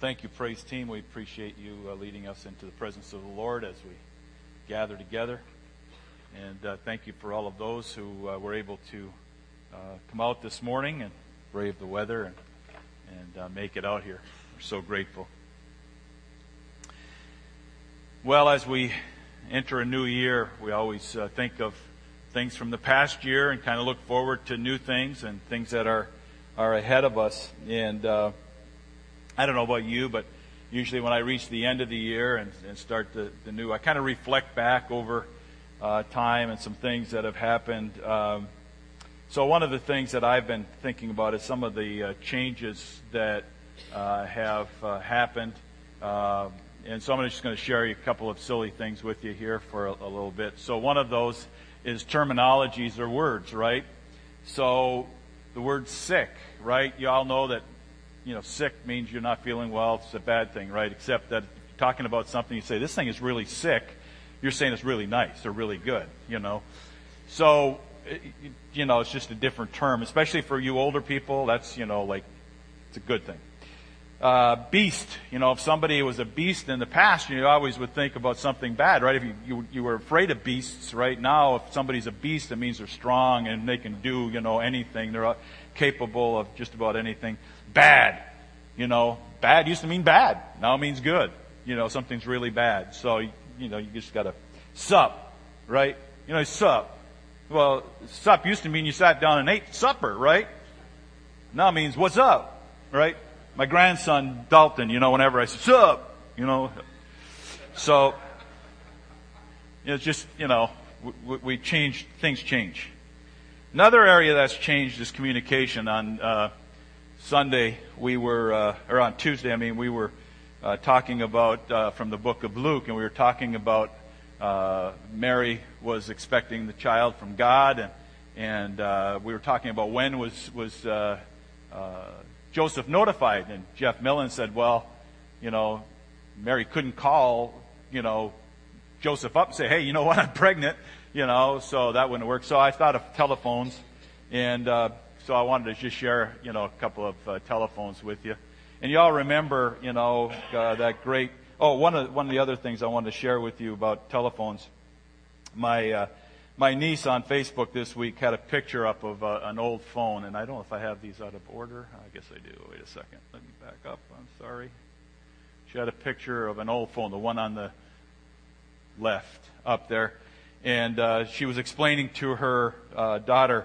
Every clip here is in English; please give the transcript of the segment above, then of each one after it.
thank you, praise team. We appreciate you uh, leading us into the presence of the Lord as we gather together. And uh, thank you for all of those who uh, were able to uh, come out this morning and brave the weather and, and uh, make it out here. We're so grateful. Well, as we enter a new year, we always uh, think of things from the past year and kind of look forward to new things and things that are are ahead of us. And I don't know about you, but usually when I reach the end of the year and, and start the, the new, I kind of reflect back over uh, time and some things that have happened. Um, so one of the things that I've been thinking about is some of the uh, changes that uh, have uh, happened. Uh, and so I'm just going to share a couple of silly things with you here for a, a little bit. So one of those is terminologies or words, right? So the word sick, right? You all know that you know, sick means you're not feeling well. It's a bad thing, right? Except that talking about something, you say, this thing is really sick. You're saying it's really nice or really good, you know. So, eh, you know, it's just a different term, especially for you older people. That's, you know, like, it's a good thing. Uh, beast, you know, if somebody was a beast in the past, you always would think about something bad, right? If you, you, you were afraid of beasts right now, if somebody's a beast, it means they're strong and they can do, you know, anything. They're capable of just about anything bad. You know, bad used to mean bad. Now it means good. You know, something's really bad. So, you know, you just gotta sup, right? You know, sup. Well, sup used to mean you sat down and ate supper, right? Now it means what's up, right? My grandson Dalton, you know, whenever I say sup, you know, so it's just, you know, we, we change, things change. Another area that's changed is communication. On uh, Sunday, we were, uh, or on Tuesday, I mean, we were uh, talking about uh, from the book of Luke, and we were talking about uh, Mary was expecting the child from God, and, and uh, we were talking about when was was Joseph notified, and Jeff Millen said, well, you know, Mary couldn't call, you know, Joseph up and say, hey, you know what, I'm pregnant, you know, so that wouldn't work. So I thought of telephones, and so I wanted to just share, you know, a couple of uh, telephones with you. And you all remember, you know, uh, that great. Oh, one of one of the other things I wanted to share with you about telephones. My uh, my niece on Facebook this week had a picture up of uh, an old phone, and I don't know if I have these out of order. I guess I do. Wait a second. Let me back up. I'm sorry. She had a picture of an old phone, the one on the left up there, and uh, she was explaining to her uh, daughter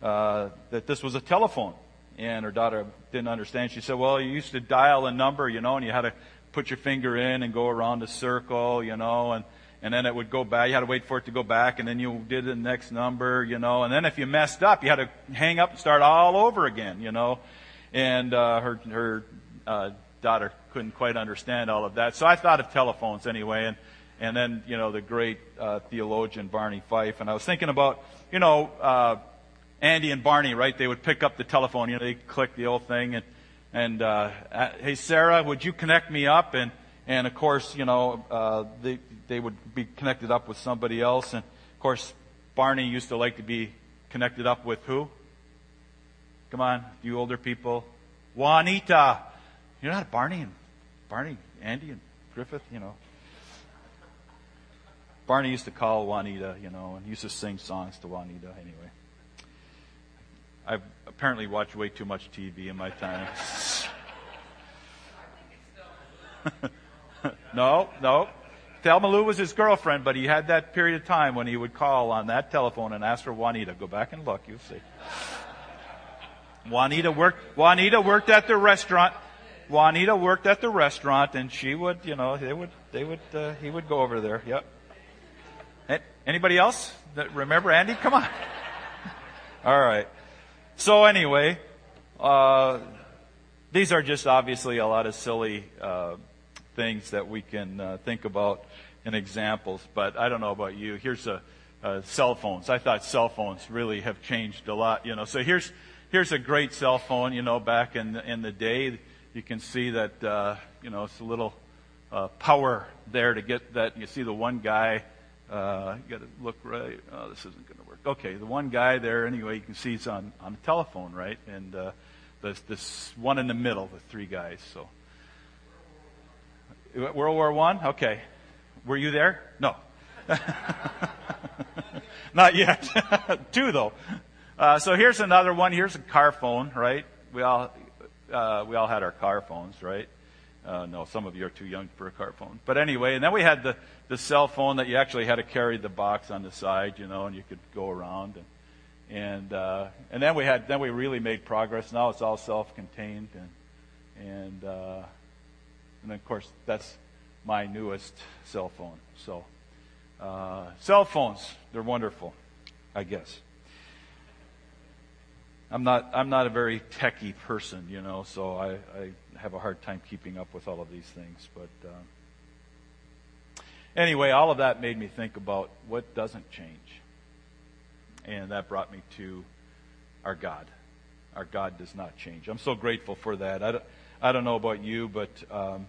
uh, that this was a telephone. And her daughter didn't understand. She said, well, you used to dial a number, you know, and you had to put your finger in and go around a circle, you know, and, and then it would go back. You had to wait for it to go back, and then you did the next number, you know, and then if you messed up, you had to hang up and start all over again, you know. And uh, her her uh, daughter couldn't quite understand all of that. So I thought of telephones anyway, and and then you know the great uh, theologian Barney Fife, and I was thinking about you know uh, Andy and Barney, right? They would pick up the telephone, you know, they click the old thing and, and, uh, hey, Sarah, would you connect me up? And, and of course, you know, uh, they, they would be connected up with somebody else. And of course, Barney used to like to be connected up with who? Come on, you older people. Juanita. You're not Barney and Barney, Andy and Griffith, you know. Barney used to call Juanita, you know, and used to sing songs to Juanita anyway. I've apparently watched way too much TV in my time. no, no. Thelma Lou was his girlfriend, but he had that period of time when he would call on that telephone and ask for Juanita. Go back and look, you'll see. Juanita worked, Juanita worked at the restaurant. Juanita worked at the restaurant and she would, you know, they would, they would, uh, he would go over there. Yep. Anybody else that remember Andy? Come on. All right. So anyway, uh, these are just obviously a lot of silly uh, things that we can uh, think about in examples. But I don't know about you. Here's a, cell phones. I thought cell phones really have changed a lot. You know, so here's here's a great cell phone. You know, back in the, in the day, you can see that uh, you know it's a little uh, power there to get that. You see the one guy. Uh, you got to look right. Oh, this isn't going to work. okay, the one guy there, anyway, you can see he's on, on the telephone, right? And uh, this, this one in the middle, the three guys. So World War One? Okay. Were you there? No. Not yet. Two though. Uh, so here's another one. Here's a car phone, right? We all uh, we all had our car phones, right? Uh, no, some of you are too young for a car phone. But anyway, and then we had the the cell phone that you actually had to carry the box on the side, you know, and you could go around and and uh, and then we had then we really made progress. Now it's all self-contained and and uh, and of course that's my newest cell phone. So uh, cell phones they're wonderful, I guess. I'm not I'm not a very techy person, you know, so I, I have a hard time keeping up with all of these things. But uh, anyway, all of that made me think about what doesn't change and that brought me to our God. Our God does not change. I'm so grateful for that. I don't, I don't know about you, but um,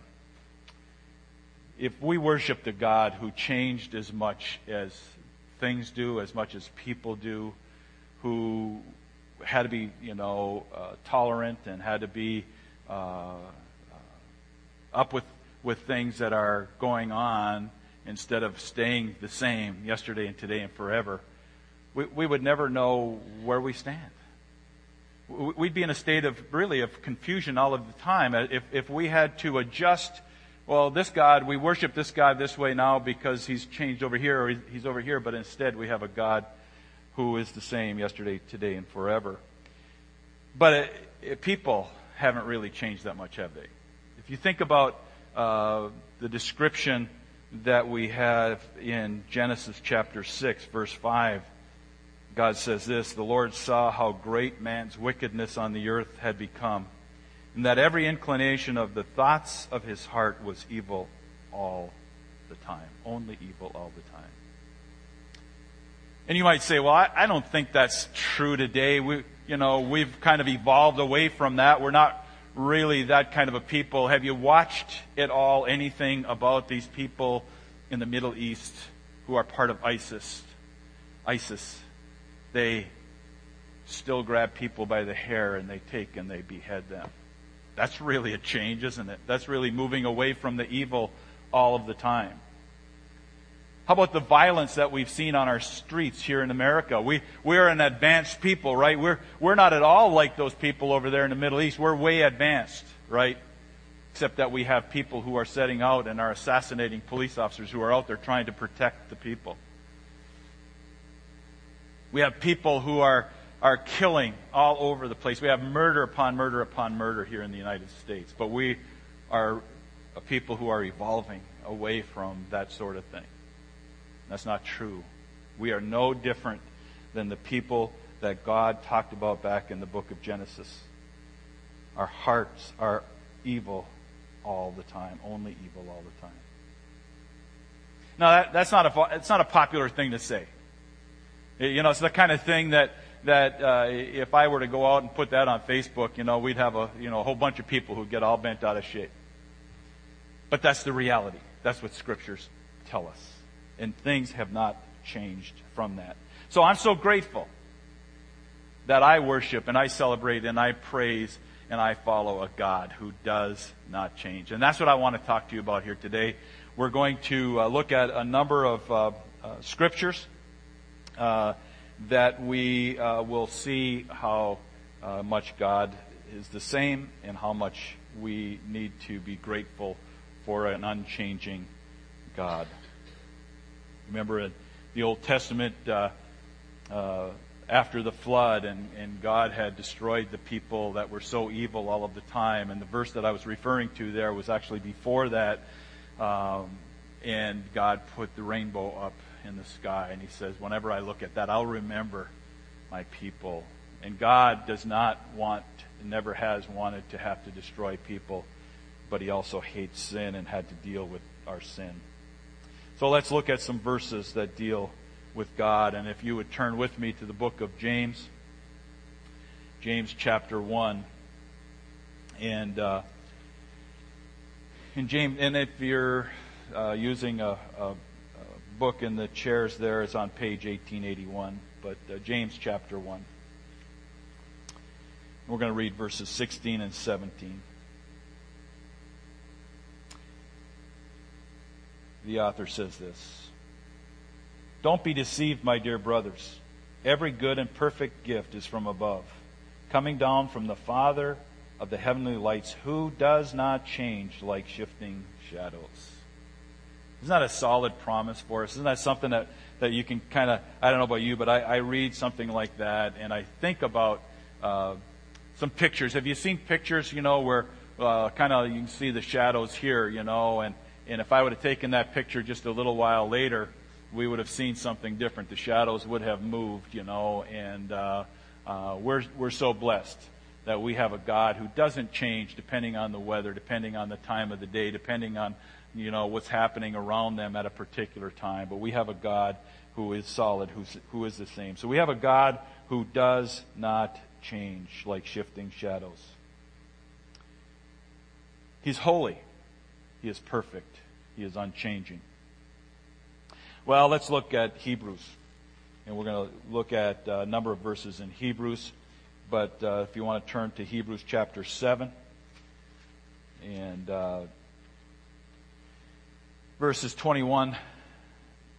if we worshiped a God who changed as much as things do, as much as people do, who had to be, you know, uh, tolerant and had to be uh, uh, up with with things that are going on instead of staying the same yesterday and today and forever we, we would never know where we stand. We'd be in a state of really of confusion all of the time if, if we had to adjust. Well, this God, we worship this God this way now because he's changed over here or he's over here, but instead we have a God who is the same yesterday, today, and forever. But it, it, people haven't really changed that much, have they? If you think about uh, the description that we have in Genesis chapter 6, verse 5, God says this The Lord saw how great man's wickedness on the earth had become, and that every inclination of the thoughts of his heart was evil all the time. Only evil all the time. And you might say, well, I, I don't think that's true today. We, you know, we've kind of evolved away from that. We're not really that kind of a people. Have you watched at all anything about these people in the Middle East who are part of ISIS? ISIS they still grab people by the hair and they take and they behead them. That's really a change, isn't it? That's really moving away from the evil all of the time. How about the violence that we've seen on our streets here in America? We, we're an advanced people, right? We're, we're not at all like those people over there in the Middle East. We're way advanced, right? Except that we have people who are setting out and are assassinating police officers who are out there trying to protect the people. We have people who are, are killing all over the place. We have murder upon murder upon murder here in the United States. But we are a people who are evolving away from that sort of thing. That's not true. We are no different than the people that God talked about back in the book of Genesis. Our hearts are evil all the time, only evil all the time. Now, that, that's not a, it's not a popular thing to say. You know, it's the kind of thing that that uh, if I were to go out and put that on Facebook, you know, we'd have a you know a whole bunch of people who get all bent out of shape. But that's the reality. That's what scriptures tell us, and things have not changed from that. So I'm so grateful that I worship and I celebrate and I praise and I follow a God who does not change. And that's what I want to talk to you about here today. We're going to uh, look at a number of uh, uh scriptures uh, that we uh, will see how uh, much God is the same and how much we need to be grateful for an unchanging God. Remember in the Old Testament, uh, uh, after the flood, and, and God had destroyed the people that were so evil all of the time. And the verse that I was referring to there was actually before that. Um, and God put the rainbow up in the sky. And he says, whenever I look at that, I'll remember my people. And God does not want, never has wanted to have to destroy people, but he also hates sin and had to deal with our sin. So let's look at some verses that deal with God. And if you would turn with me to the book of James, James chapter 1. And, uh, in James, and if you're uh, using a, a, book in the chairs there is on page 1881, but uh, James chapter 1. We're going to read verses 16 and 17. the author says this Don't be deceived, my dear brothers. Every good and perfect gift is from above, coming down from the Father of the heavenly lights, who does not change like shifting shadows. Isn't that a solid promise for us? Isn't that something that, that you can kind of, I don't know about you, but I, I read something like that and I think about uh, some pictures. Have you seen pictures, you know, where uh, kind of you can see the shadows here, you know, and, and if I would have taken that picture just a little while later, we would have seen something different. The shadows would have moved, you know, and uh, uh, we're, we're so blessed that we have a God who doesn't change depending on the weather, depending on the time of the day, depending on, you know, what's happening around them at a particular time. But we have a God who is solid, who's, who is the same. So we have a God who does not change like shifting shadows. He's holy. He is perfect. He is unchanging. Well, let's look at Hebrews. And we're going to look at a number of verses in Hebrews. But uh, if you want to turn to Hebrews chapter 7 and uh, verses 21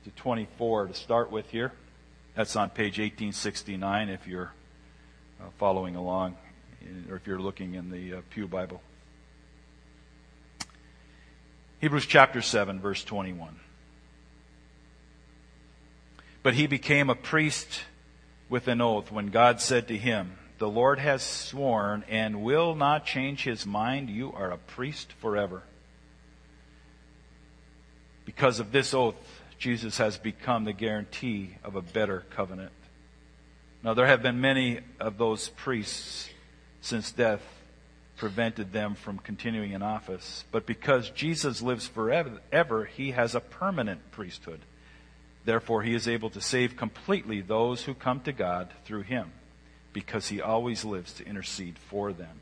to 24 to start with here. That's on page 1869 if you're uh, following along or if you're looking in the uh, Pew Bible. Hebrews chapter 7, verse 21. But he became a priest with an oath when God said to him, The Lord has sworn and will not change his mind. You are a priest forever. Because of this oath, Jesus has become the guarantee of a better covenant. Now, there have been many of those priests since death prevented them from continuing in office, but because Jesus lives forever, he has a permanent priesthood Therefore, he is able to save completely those who come to God through him, because he always lives to intercede for them.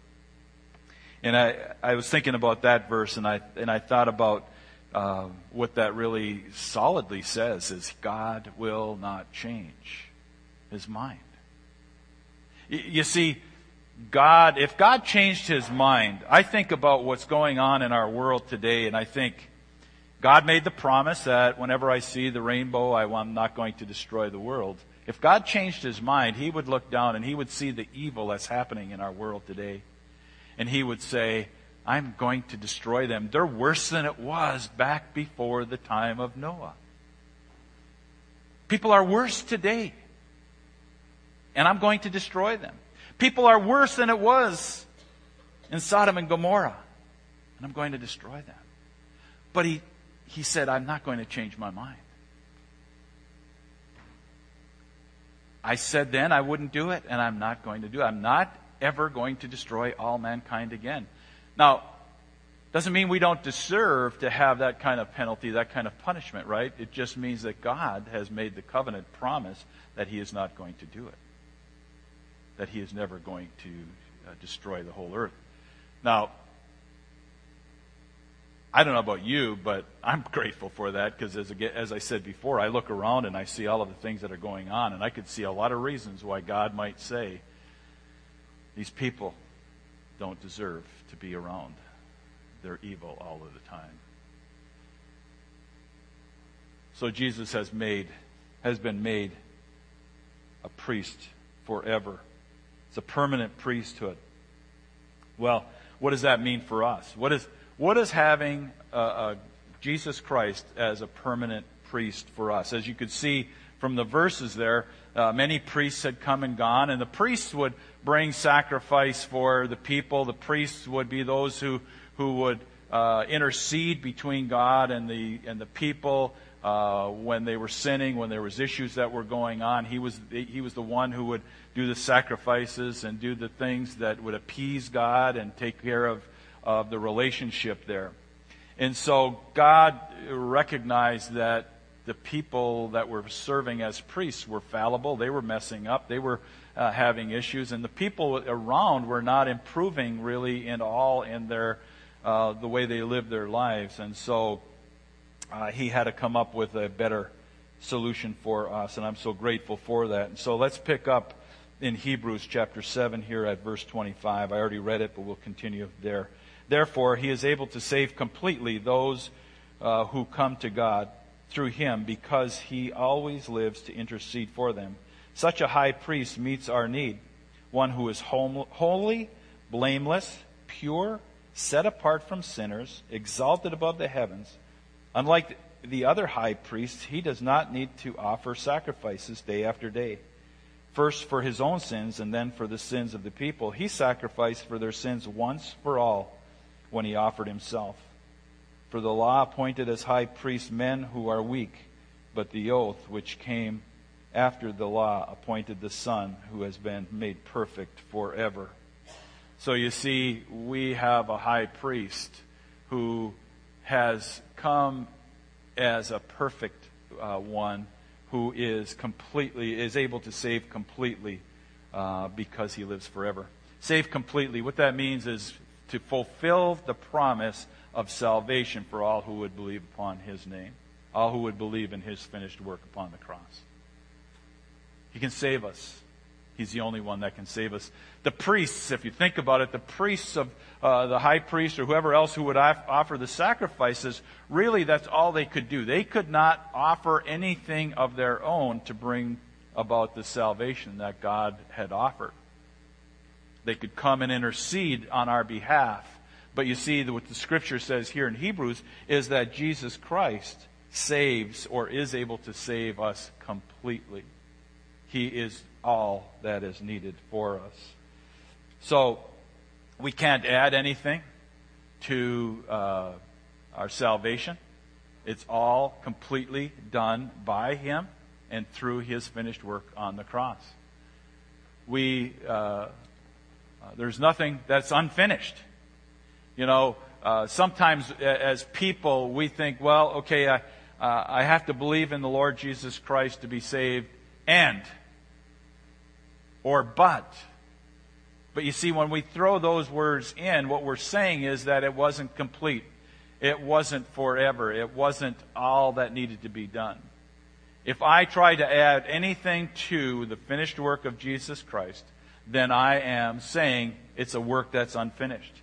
And I, I was thinking about that verse, and I, and I thought about uh, what that really solidly says is God will not change his mind. You see, God, if God changed his mind, I think about what's going on in our world today, and I think, God made the promise that whenever I see the rainbow, I'm not going to destroy the world. If God changed his mind, he would look down and he would see the evil that's happening in our world today. And he would say, I'm going to destroy them. They're worse than it was back before the time of Noah. People are worse today. And I'm going to destroy them. People are worse than it was in Sodom and Gomorrah. And I'm going to destroy them. But he he said, I'm not going to change my mind. I said then I wouldn't do it, and I'm not going to do it. I'm not ever going to destroy all mankind again. Now, doesn't mean we don't deserve to have that kind of penalty, that kind of punishment, right? It just means that God has made the covenant promise that He is not going to do it, that He is never going to uh, destroy the whole earth. Now, I don't know about you, but I'm grateful for that because, as, as I said before, I look around and I see all of the things that are going on, and I could see a lot of reasons why God might say these people don't deserve to be around. They're evil all of the time. So Jesus has made, has been made a priest forever. It's a permanent priesthood. Well, what does that mean for us? What is what is having uh, uh, Jesus Christ as a permanent priest for us? As you could see from the verses there, uh, many priests had come and gone, and the priests would bring sacrifice for the people. The priests would be those who, who would uh, intercede between God and the, and the people. Uh, when they were sinning, when there was issues that were going on, he was he was the one who would do the sacrifices and do the things that would appease God and take care of of the relationship there. And so God recognized that the people that were serving as priests were fallible. They were messing up. They were uh, having issues. And the people around were not improving really in all in their, uh, the way they lived their lives. And so uh, he had to come up with a better solution for us. And I'm so grateful for that. And so let's pick up in Hebrews chapter 7 here at verse 25. I already read it, but we'll continue there. Therefore, he is able to save completely those uh, who come to God through him because he always lives to intercede for them. Such a high priest meets our need, one who is holy, blameless, pure, set apart from sinners, exalted above the heavens. Unlike the other high priests, he does not need to offer sacrifices day after day. First for his own sins and then for the sins of the people. He sacrificed for their sins once for all when he offered himself. For the law appointed as high priests men who are weak, but the oath which came after the law appointed the Son who has been made perfect forever. So you see, we have a high priest who has come as a perfect uh, one who is completely, is able to save completely uh, because he lives forever. Save completely. What that means is to fulfill the promise of salvation for all who would believe upon his name, all who would believe in his finished work upon the cross. He can save us. He's the only one that can save us. The priests, if you think about it, the priests of uh, the high priest or whoever else who would offer the sacrifices, really that's all they could do. They could not offer anything of their own to bring about the salvation that God had offered. They could come and intercede on our behalf. But you see, what the scripture says here in Hebrews is that Jesus Christ saves or is able to save us completely. He is all that is needed for us. So, we can't add anything to uh, our salvation. It's all completely done by Him and through His finished work on the cross. We, uh, uh, there's nothing that's unfinished. You know, uh, sometimes as people, we think, well, okay, I, uh, I have to believe in the Lord Jesus Christ to be saved, and or but. But you see, when we throw those words in, what we're saying is that it wasn't complete. It wasn't forever. It wasn't all that needed to be done. If I try to add anything to the finished work of Jesus Christ, then I am saying it's a work that's unfinished.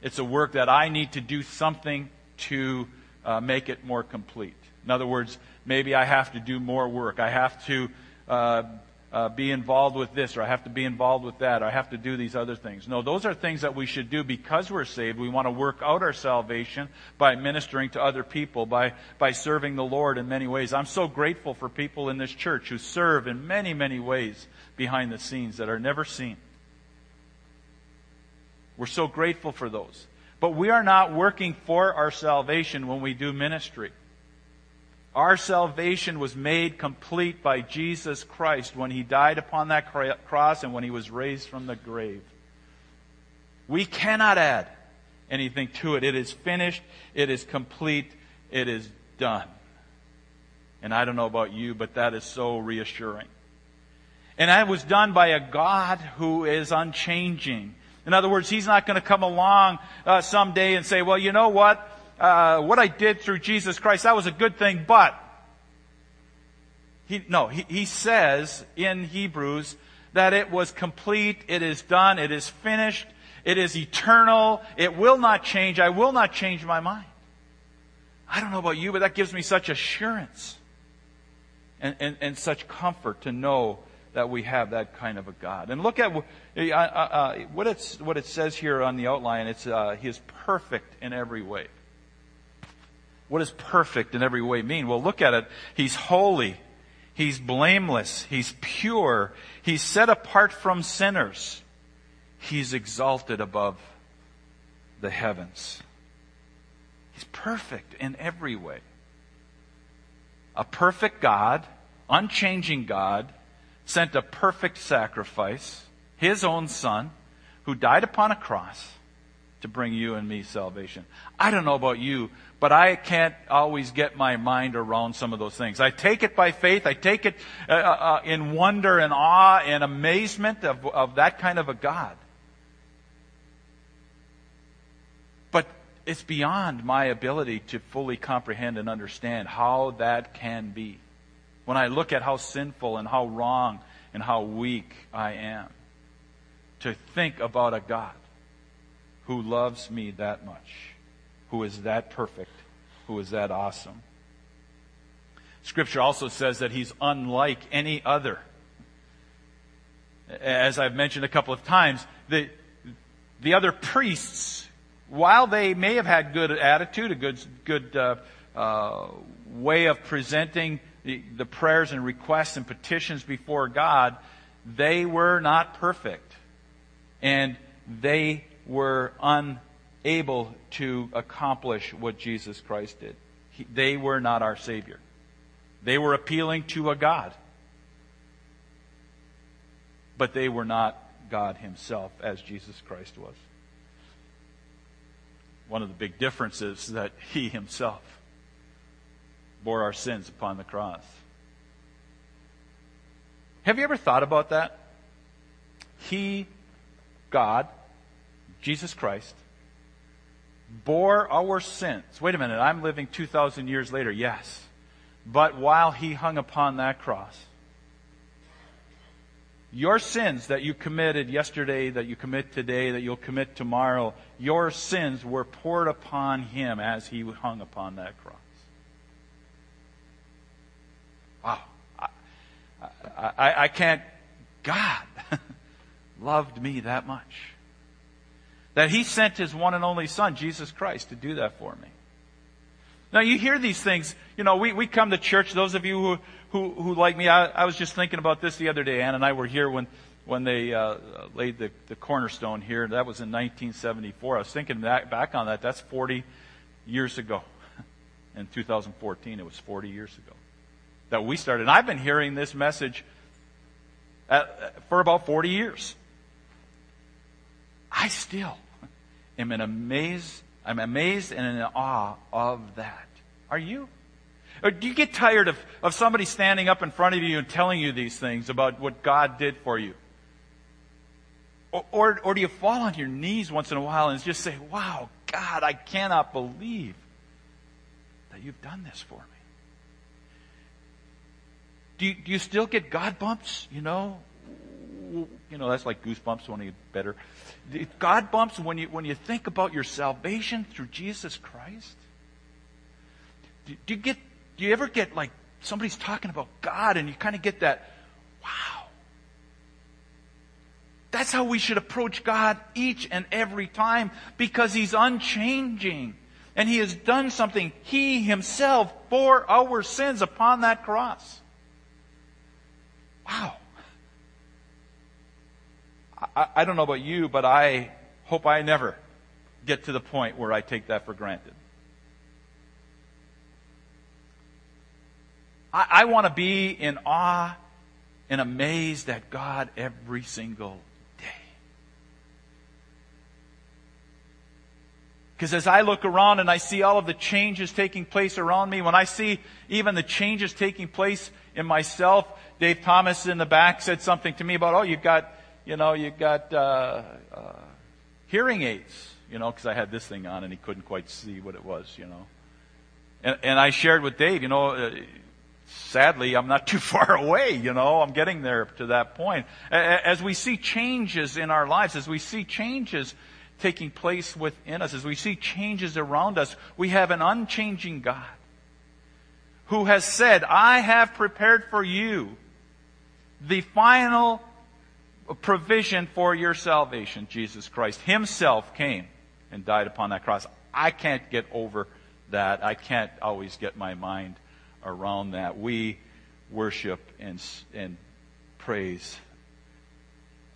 It's a work that I need to do something to uh, make it more complete. In other words, maybe I have to do more work. I have to uh, uh, be involved with this, or I have to be involved with that, or I have to do these other things. No, those are things that we should do because we're saved. We want to work out our salvation by ministering to other people, by, by serving the Lord in many ways. I'm so grateful for people in this church who serve in many, many ways behind the scenes that are never seen. We're so grateful for those. But we are not working for our salvation when we do ministry. Our salvation was made complete by Jesus Christ when he died upon that cross and when he was raised from the grave. We cannot add anything to it. It is finished. It is complete. It is done. And I don't know about you, but that is so reassuring. And that was done by a God who is unchanging. In other words, He's not going to come along uh, someday and say, well, you know what? Uh, what I did through Jesus Christ, that was a good thing, but he, no, he, he says in Hebrews that it was complete, it is done, it is finished, it is eternal, it will not change, I will not change my mind. I don't know about you, but that gives me such assurance and, and, and such comfort to know that we have that kind of a God. And look at uh, uh, uh, what, it's, what it says here on the outline. It's uh, He is perfect in every way. What does perfect in every way mean? Well, look at it. He's holy. He's blameless. He's pure. He's set apart from sinners. He's exalted above the heavens. He's perfect in every way. A perfect God, unchanging God, sent a perfect sacrifice, His own Son, who died upon a cross to bring you and me salvation. I don't know about you, but I can't always get my mind around some of those things. I take it by faith. I take it uh, uh, uh, in wonder and awe and amazement of, of that kind of a God. But it's beyond my ability to fully comprehend and understand how that can be. When I look at how sinful and how wrong and how weak I am, to think about a God who loves me that much who is that perfect who is that awesome. Scripture also says that he's unlike any other. As I've mentioned a couple of times, the, the other priests, while they may have had good attitude, a good, good uh, uh, way of presenting the, the prayers and requests and petitions before God, they were not perfect. And they were unable to accomplish what Jesus Christ did. He, they were not our Savior. They were appealing to a God. But they were not God Himself as Jesus Christ was. One of the big differences that He Himself bore our sins upon the cross. Have you ever thought about that? He, God, Jesus Christ, bore our sins. Wait a minute, I'm living 2,000 years later. Yes. But while he hung upon that cross, your sins that you committed yesterday, that you commit today, that you'll commit tomorrow, your sins were poured upon him as he hung upon that cross. Wow. I, I, I can't, God loved me that much. That he sent his one and only son, Jesus Christ, to do that for me. Now you hear these things, you know, we, we come to church, those of you who, who, who like me, I, I was just thinking about this the other day. Ann and I were here when, when they uh, laid the, the cornerstone here. That was in 1974. I was thinking back, back on that. That's 40 years ago. In 2014, it was 40 years ago that we started. And I've been hearing this message at, for about 40 years. I still am in amaze, I'm amazed and in awe of that. Are you? Or do you get tired of, of somebody standing up in front of you and telling you these things about what God did for you? Or, or, or do you fall on your knees once in a while and just say, Wow, God, I cannot believe that you've done this for me? Do you, do you still get God bumps? You know, you know that's like goosebumps when you better. God bumps when you when you think about your salvation through Jesus Christ. Do, do you get do you ever get like somebody's talking about God and you kind of get that, wow. That's how we should approach God each and every time because He's unchanging. And He has done something. He Himself bore our sins upon that cross. Wow. I, I don't know about you, but I hope I never get to the point where I take that for granted. I, I want to be in awe and amazed at God every single day. Because as I look around and I see all of the changes taking place around me, when I see even the changes taking place in myself, Dave Thomas in the back said something to me about, oh, you've got, you know, you've got uh, uh, hearing aids, you know, because I had this thing on and he couldn't quite see what it was, you know. And, and I shared with Dave, you know, uh, sadly, I'm not too far away, you know, I'm getting there to that point. As we see changes in our lives, as we see changes taking place within us, as we see changes around us, we have an unchanging God who has said, I have prepared for you the final provision for your salvation, Jesus Christ Himself came and died upon that cross. I can't get over that. I can't always get my mind around that. We worship and, and praise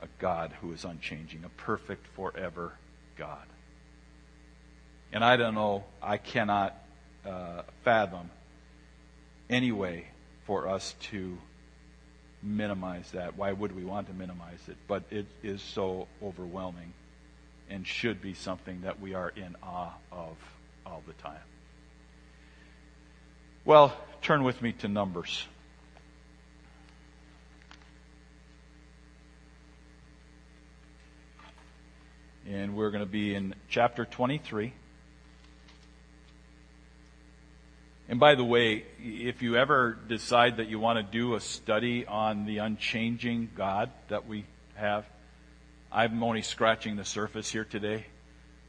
a God who is unchanging, a perfect forever God. And I don't know, I cannot uh, fathom any way for us to minimize that. Why would we want to minimize it? But it is so overwhelming and should be something that we are in awe of all the time. Well, turn with me to Numbers. And we're going to be in chapter 23. And by the way, if you ever decide that you want to do a study on the unchanging God that we have, I'm only scratching the surface here today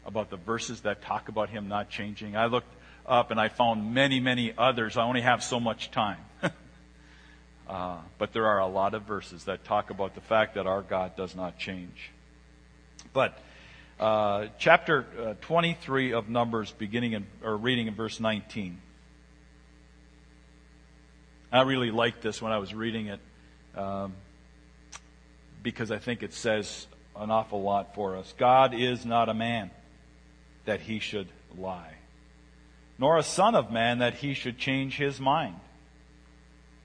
about the verses that talk about Him not changing. I looked, up and I found many, many others. I only have so much time. uh, but there are a lot of verses that talk about the fact that our God does not change. But uh, chapter uh, 23 of Numbers, beginning in, or reading in verse 19. I really liked this when I was reading it um, because I think it says an awful lot for us. God is not a man that he should lie, nor a son of man that he should change his mind.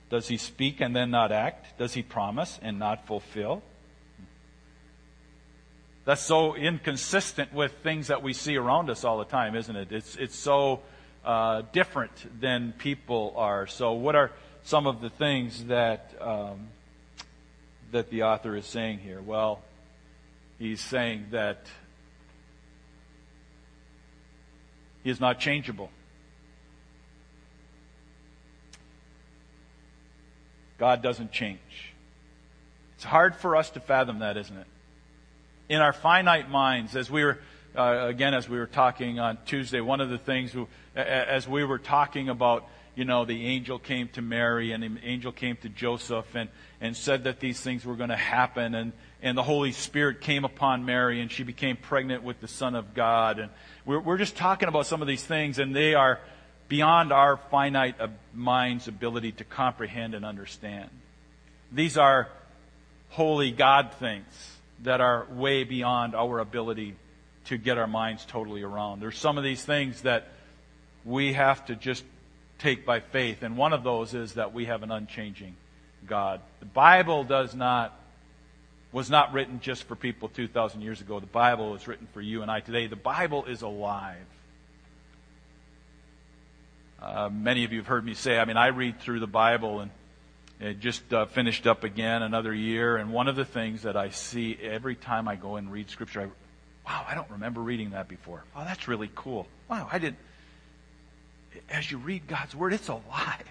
Does he speak and then not act? Does he promise and not fulfill? That's so inconsistent with things that we see around us all the time, isn't it? It's, it's so uh, different than people are. So, what are some of the things that um, that the author is saying here? Well, he's saying that he is not changeable. God doesn't change. It's hard for us to fathom that, isn't it? in our finite minds, as we were, uh, again, as we were talking on Tuesday, one of the things, as we were talking about, you know, the angel came to Mary and the angel came to Joseph and, and said that these things were going to happen and, and the Holy Spirit came upon Mary and she became pregnant with the Son of God. And we're, we're just talking about some of these things and they are beyond our finite uh, mind's ability to comprehend and understand. These are holy God things that are way beyond our ability to get our minds totally around. There's some of these things that we have to just take by faith, and one of those is that we have an unchanging God. The Bible does not was not written just for people 2,000 years ago. The Bible is written for you and I today. The Bible is alive. Uh, many of you have heard me say, I mean, I read through the Bible and it just uh, finished up again another year, and one of the things that I see every time I go and read Scripture, I, wow, I don't remember reading that before. Oh, that's really cool. Wow, I did. As you read God's Word, it's alive.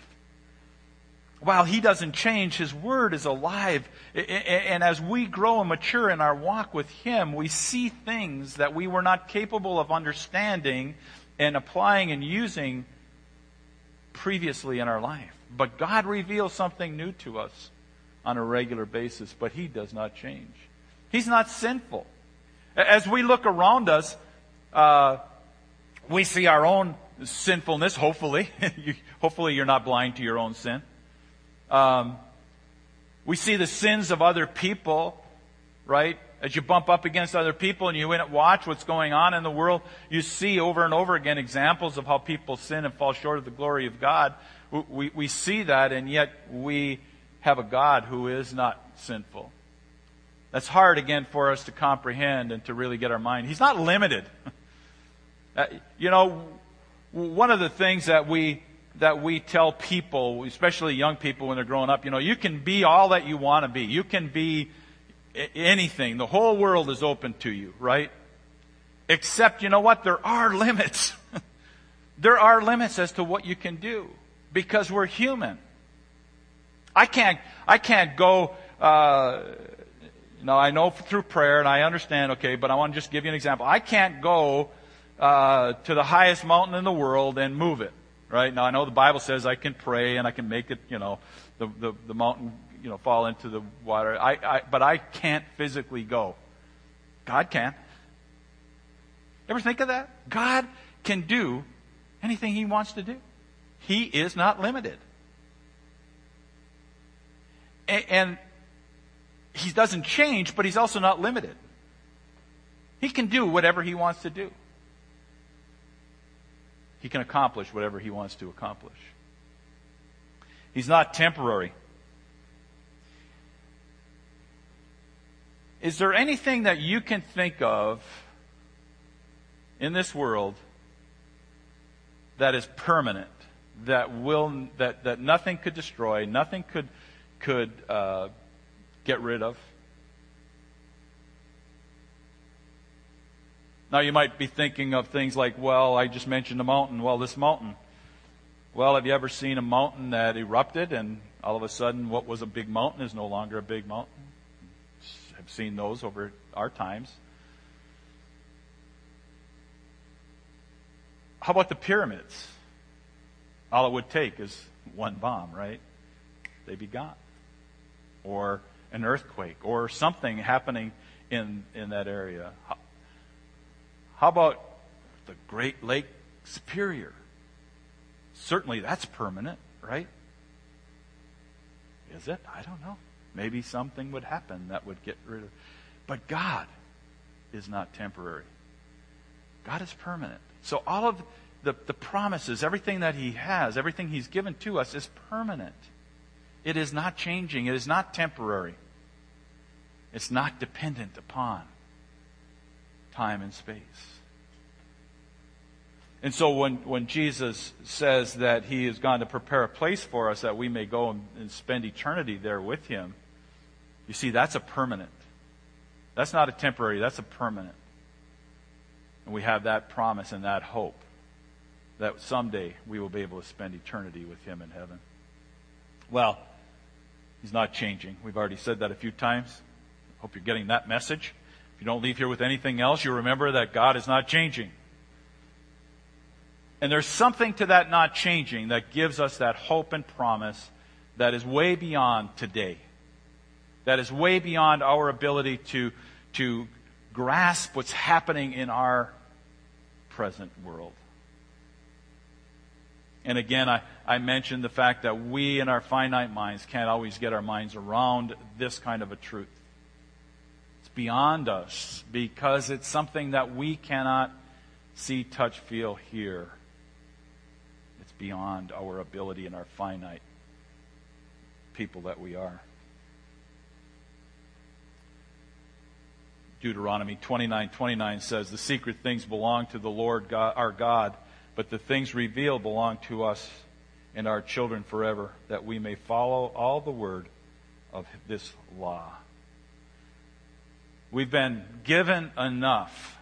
While He doesn't change, His Word is alive. And as we grow and mature in our walk with Him, we see things that we were not capable of understanding and applying and using previously in our life. But God reveals something new to us on a regular basis, but He does not change. He's not sinful. As we look around us, uh, we see our own sinfulness, hopefully. hopefully, you're not blind to your own sin. Um, we see the sins of other people, right? As you bump up against other people and you watch what's going on in the world, you see over and over again examples of how people sin and fall short of the glory of God. We, we see that, and yet we have a God who is not sinful. That's hard, again, for us to comprehend and to really get our mind. He's not limited. uh, you know, one of the things that we that we tell people, especially young people when they're growing up, you know, you can be all that you want to be. You can be anything. The whole world is open to you, right? Except, you know what? There are limits. there are limits as to what you can do because we're human. I can't, I can't go, uh, you know, I know through prayer and I understand, okay, but I want to just give you an example. I can't go, uh, to the highest mountain in the world and move it, right? Now I know the Bible says I can pray and I can make it, you know, the, the, the mountain, you know, fall into the water. I, I, but I can't physically go. God can. Ever think of that? God can do anything He wants to do. He is not limited. And he doesn't change, but he's also not limited. He can do whatever he wants to do. He can accomplish whatever he wants to accomplish. He's not temporary. Is there anything that you can think of in this world that is permanent? that will that, that nothing could destroy, nothing could could uh, get rid of. Now you might be thinking of things like, well, I just mentioned a mountain. Well, this mountain. Well, have you ever seen a mountain that erupted and all of a sudden what was a big mountain is no longer a big mountain? I've seen those over our times. How about the pyramids? All it would take is one bomb, right? They'd be gone. Or an earthquake, or something happening in, in that area. How, how about the Great Lake Superior? Certainly that's permanent, right? Is it? I don't know. Maybe something would happen that would get rid of. But God is not temporary. God is permanent. So all of the, the promises, everything that He has, everything He's given to us is permanent. It is not changing. It is not temporary. It's not dependent upon time and space. And so when, when Jesus says that he has gone to prepare a place for us that we may go and, and spend eternity there with him, you see, that's a permanent. That's not a temporary, that's a permanent. And we have that promise and that hope that someday we will be able to spend eternity with him in heaven. Well, he's not changing. We've already said that a few times. Hope you're getting that message. If you don't leave here with anything else, you remember that God is not changing. And there's something to that not changing that gives us that hope and promise that is way beyond today. That is way beyond our ability to, to grasp what's happening in our present world. And again, I, I mentioned the fact that we in our finite minds can't always get our minds around this kind of a truth. Beyond us because it's something that we cannot see, touch, feel, hear It's beyond our ability and our finite people that we are. Deuteronomy 29:29 says, "The secret things belong to the Lord God, our God, but the things revealed belong to us and our children forever, that we may follow all the word of this law." We've been given enough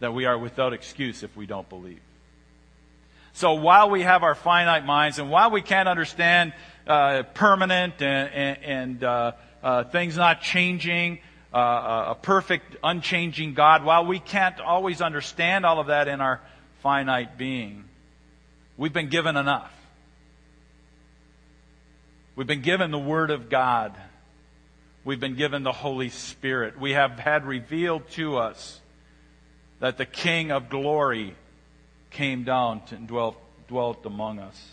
that we are without excuse if we don't believe. So while we have our finite minds and while we can't understand uh, permanent and, and, and uh, uh, things not changing, uh, a perfect, unchanging God, while we can't always understand all of that in our finite being, we've been given enough. We've been given the Word of God. We've been given the Holy Spirit. We have had revealed to us that the King of glory came down and dwelt, dwelt among us.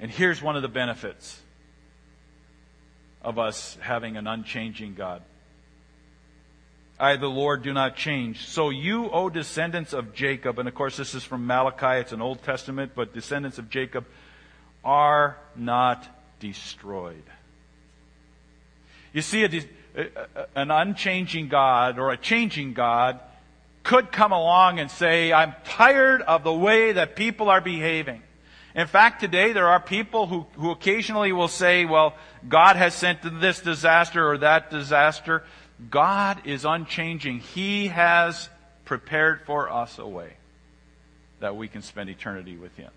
And here's one of the benefits of us having an unchanging God. I, the Lord, do not change. So you, O descendants of Jacob, and of course this is from Malachi, it's an Old Testament, but descendants of Jacob are not destroyed. You see, a, an unchanging God or a changing God could come along and say, I'm tired of the way that people are behaving. In fact, today there are people who, who occasionally will say, well, God has sent this disaster or that disaster. God is unchanging. He has prepared for us a way that we can spend eternity with Him.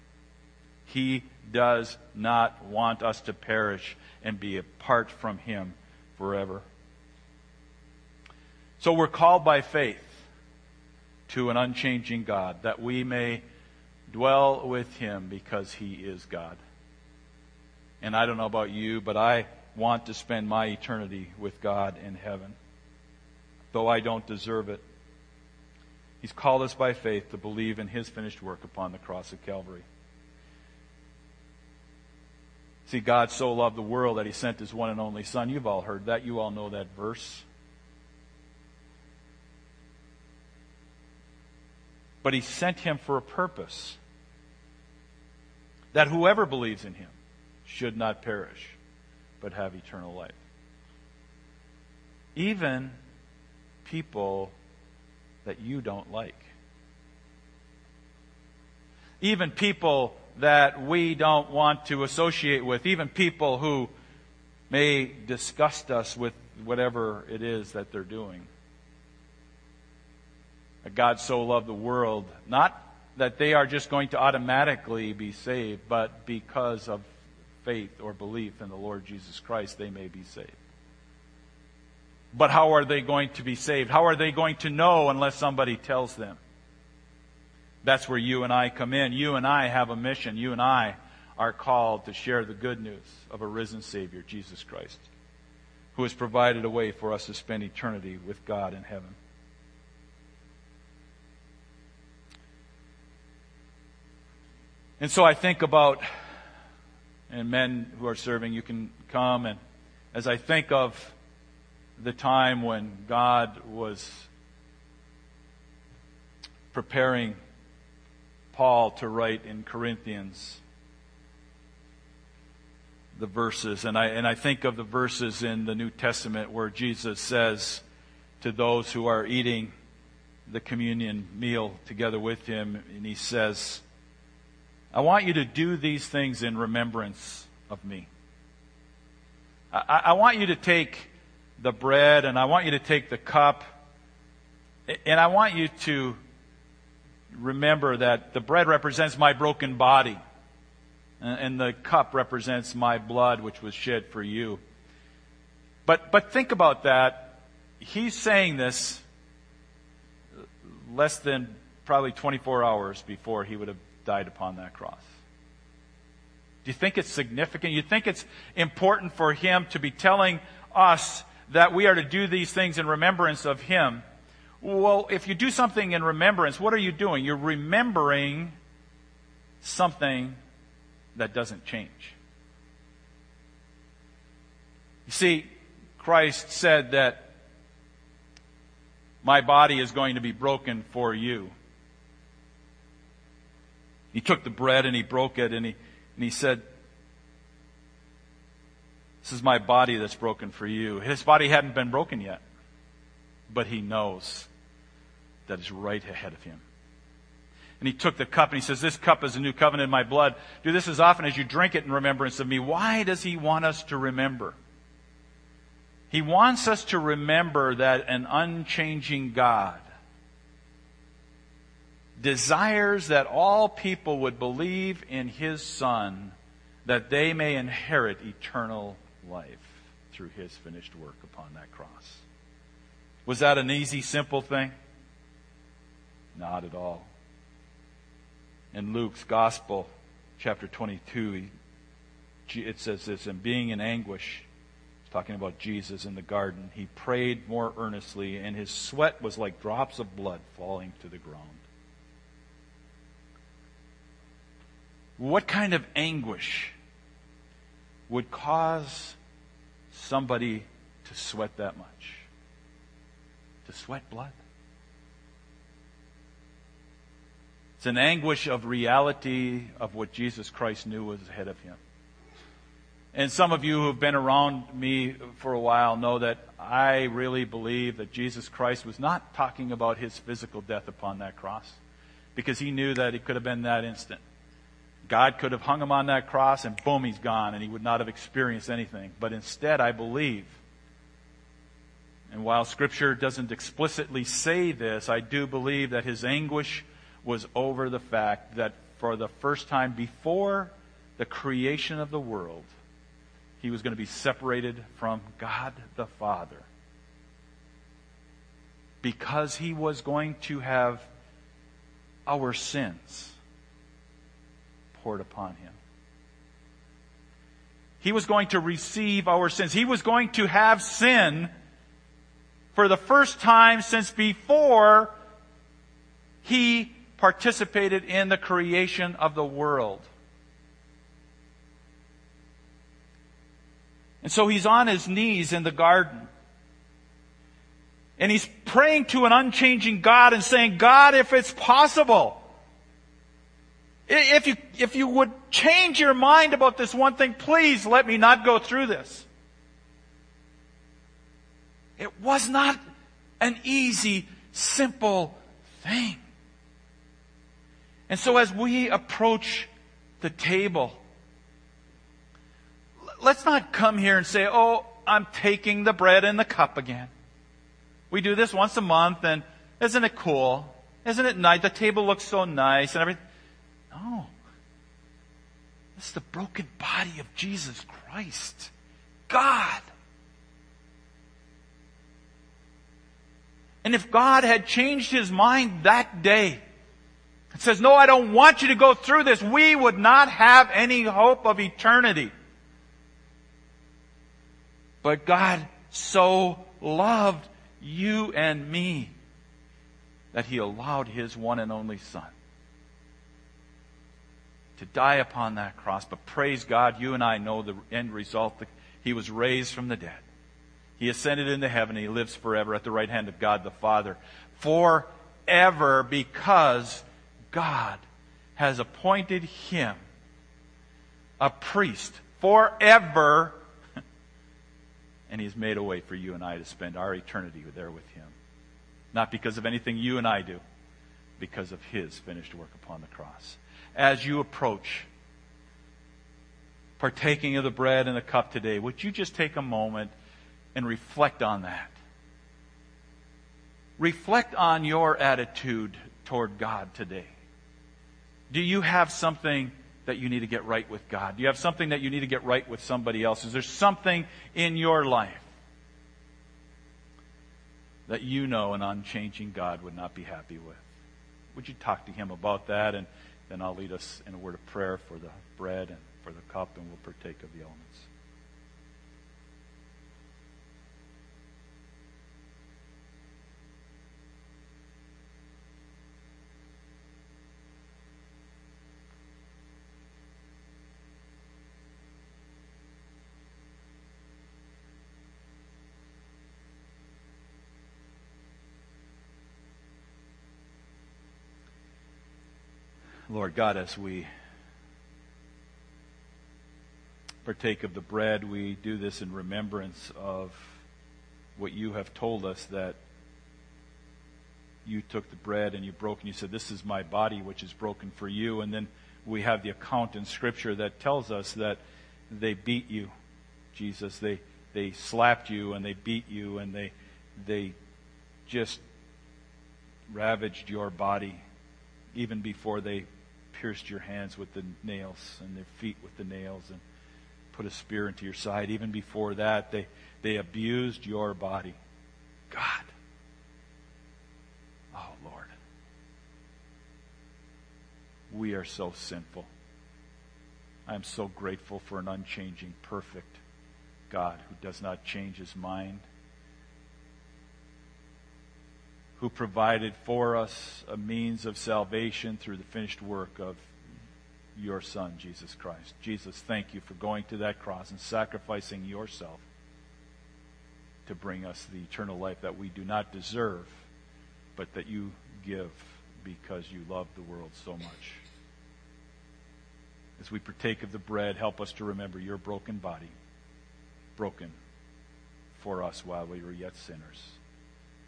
He does not want us to perish and be apart from Him forever. So we're called by faith to an unchanging God, that we may dwell with him because he is God. And I don't know about you, but I want to spend my eternity with God in heaven, though I don't deserve it. He's called us by faith to believe in his finished work upon the cross of Calvary. See, God so loved the world that he sent his one and only Son. You've all heard that. You all know that verse. but he sent him for a purpose that whoever believes in him should not perish, but have eternal life. Even people that you don't like. Even people that we don't want to associate with. Even people who may disgust us with whatever it is that they're doing. God so loved the world, not that they are just going to automatically be saved, but because of faith or belief in the Lord Jesus Christ, they may be saved. But how are they going to be saved? How are they going to know unless somebody tells them? That's where you and I come in. You and I have a mission. You and I are called to share the good news of a risen Savior, Jesus Christ, who has provided a way for us to spend eternity with God in heaven. And so I think about, and men who are serving, you can come, and as I think of the time when God was preparing Paul to write in Corinthians the verses, and I, and I think of the verses in the New Testament where Jesus says to those who are eating the communion meal together with him, and he says, I want you to do these things in remembrance of me. I, I want you to take the bread and I want you to take the cup and I want you to remember that the bread represents my broken body uh, and the cup represents my blood which was shed for you. But, but think about that. He's saying this less than probably 24 hours before he would have died upon that cross. Do you think it's significant? You think it's important for him to be telling us that we are to do these things in remembrance of him? Well, if you do something in remembrance, what are you doing? You're remembering something that doesn't change. You see, Christ said that my body is going to be broken for you. He took the bread and he broke it and he, and he said, This is my body that's broken for you. His body hadn't been broken yet, but he knows that is right ahead of him. And he took the cup and he says, This cup is a new covenant in my blood. Do this as often as you drink it in remembrance of me. Why does he want us to remember? He wants us to remember that an unchanging God desires that all people would believe in his Son, that they may inherit eternal life through his finished work upon that cross. Was that an easy, simple thing? Not at all. In Luke's Gospel, chapter 22, it says this, and being in anguish, talking about Jesus in the garden, he prayed more earnestly, and his sweat was like drops of blood falling to the ground. What kind of anguish would cause somebody to sweat that much? To sweat blood? It's an anguish of reality of what Jesus Christ knew was ahead of him. And some of you who have been around me for a while know that I really believe that Jesus Christ was not talking about his physical death upon that cross because he knew that it could have been that instant. God could have hung him on that cross and boom, he's gone and he would not have experienced anything. But instead, I believe, and while Scripture doesn't explicitly say this, I do believe that his anguish was over the fact that for the first time before the creation of the world, he was going to be separated from God the Father. Because he was going to have our sins poured upon him. He was going to receive our sins. He was going to have sin for the first time since before he participated in the creation of the world. And so he's on his knees in the garden. And he's praying to an unchanging God and saying, God, if it's possible, if you, if you would change your mind about this one thing, please let me not go through this. It was not an easy, simple thing. And so as we approach the table, let's not come here and say, oh, I'm taking the bread and the cup again. We do this once a month and isn't it cool? Isn't it nice? The table looks so nice and everything. No. This is the broken body of Jesus Christ. God. And if God had changed his mind that day and says, no, I don't want you to go through this, we would not have any hope of eternity. But God so loved you and me that he allowed his one and only son to die upon that cross. But praise God, you and I know the end result. He was raised from the dead. He ascended into heaven. He lives forever at the right hand of God the Father. Forever because God has appointed him a priest forever. And he's made a way for you and I to spend our eternity there with him. Not because of anything you and I do, because of his finished work upon the cross. As you approach partaking of the bread and the cup today, would you just take a moment and reflect on that? Reflect on your attitude toward God today. Do you have something that you need to get right with God? Do you have something that you need to get right with somebody else? Is there something in your life that you know an unchanging God would not be happy with? Would you talk to Him about that? And then I'll lead us in a word of prayer for the bread and for the cup, and we'll partake of the elements. Lord God, as we partake of the bread, we do this in remembrance of what you have told us that you took the bread and you broke and you said, This is my body which is broken for you. And then we have the account in Scripture that tells us that they beat you, Jesus. They, they slapped you and they beat you and they, they just ravaged your body even before they pierced your hands with the nails and their feet with the nails and put a spear into your side. Even before that, they, they abused your body. God. Oh, Lord. We are so sinful. I am so grateful for an unchanging, perfect God who does not change his mind who provided for us a means of salvation through the finished work of your Son, Jesus Christ. Jesus, thank you for going to that cross and sacrificing yourself to bring us the eternal life that we do not deserve, but that you give because you love the world so much. As we partake of the bread, help us to remember your broken body, broken for us while we were yet sinners.